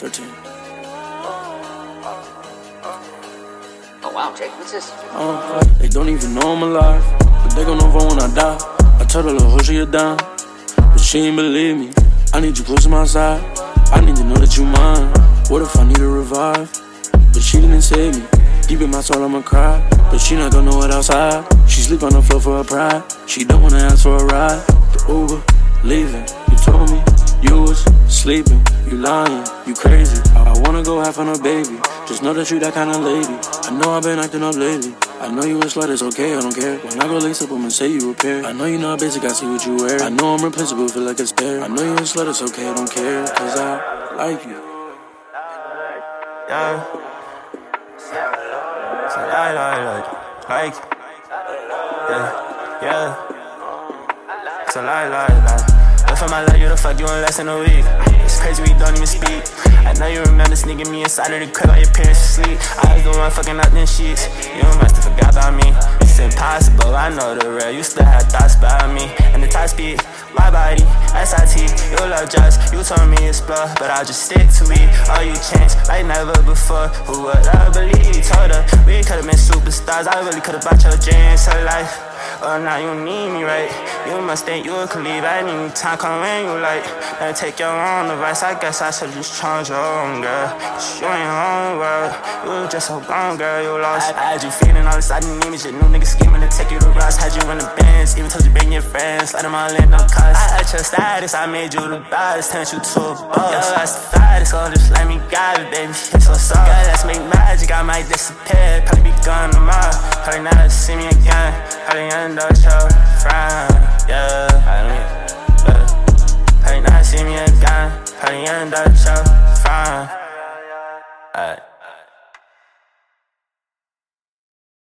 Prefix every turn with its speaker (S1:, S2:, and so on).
S1: 13.
S2: Oh wow, Jake, what's this?
S1: Uh, they don't even know I'm alive, but they gon' know when I die. I told her, little hoe, she a dime, but she ain't believe me. I need you close to my side. I need to know that you mine. What if I need a revive? But she didn't save me. Deep in my soul, I'ma cry. But she not gonna know it outside. She sleep on the floor for her pride. She don't wanna ask for a ride. The Uber, leaving. You told me you was sleeping. You lying, you crazy. I wanna go half on a baby. Just know that you that kind of lady. I know I've been acting up lately. I know you a slut, it's okay, I don't care. When I go lace up, I'ma say you repair. I know you not basic, I see what you wear. I know I'm replaceable, feel like a spare. I know you a slut, it's okay, I don't care. Cause I like you.
S3: Yeah. So I like, like, like, yeah, yeah. So like, like, like. If I'm out you the fuck you in less than a week. It's crazy we don't know you remember sneaking me inside of the crib while your parents asleep. I was the one fucking out them sheets. You must have forgot about me. It's impossible, I know the real. You still had thoughts about me. And the top speed, my body, SIT, just. You told me explore, but I'll just stick to it. All you chance, like never before. Who would I believe? Told her we could've been superstars. I really could've bought your dreams to life. Oh, now you need me, right? You must think you could leave at any time, come when you like. Then take your own advice. I guess I should just change your own, girl. You ain't your own. You just so gone, girl. You lost. I, I had you feeling all this, I didn't image. Your new nigga scheming to take you to Ross. Had you in the bands, even told you bring your friends. Let them all in, no cost. I at your status, I made you the baddest, turned you to a boss. Yo, that's the fattest, so just let me guide it, baby. It's so soft. Girl, let's make magic, I might disappear. Probably be gone tomorrow. Probably never see me again. Probably end up your friend, yeah. I don't, yeah. Probably not see me again. Probably end up your friend. Alright.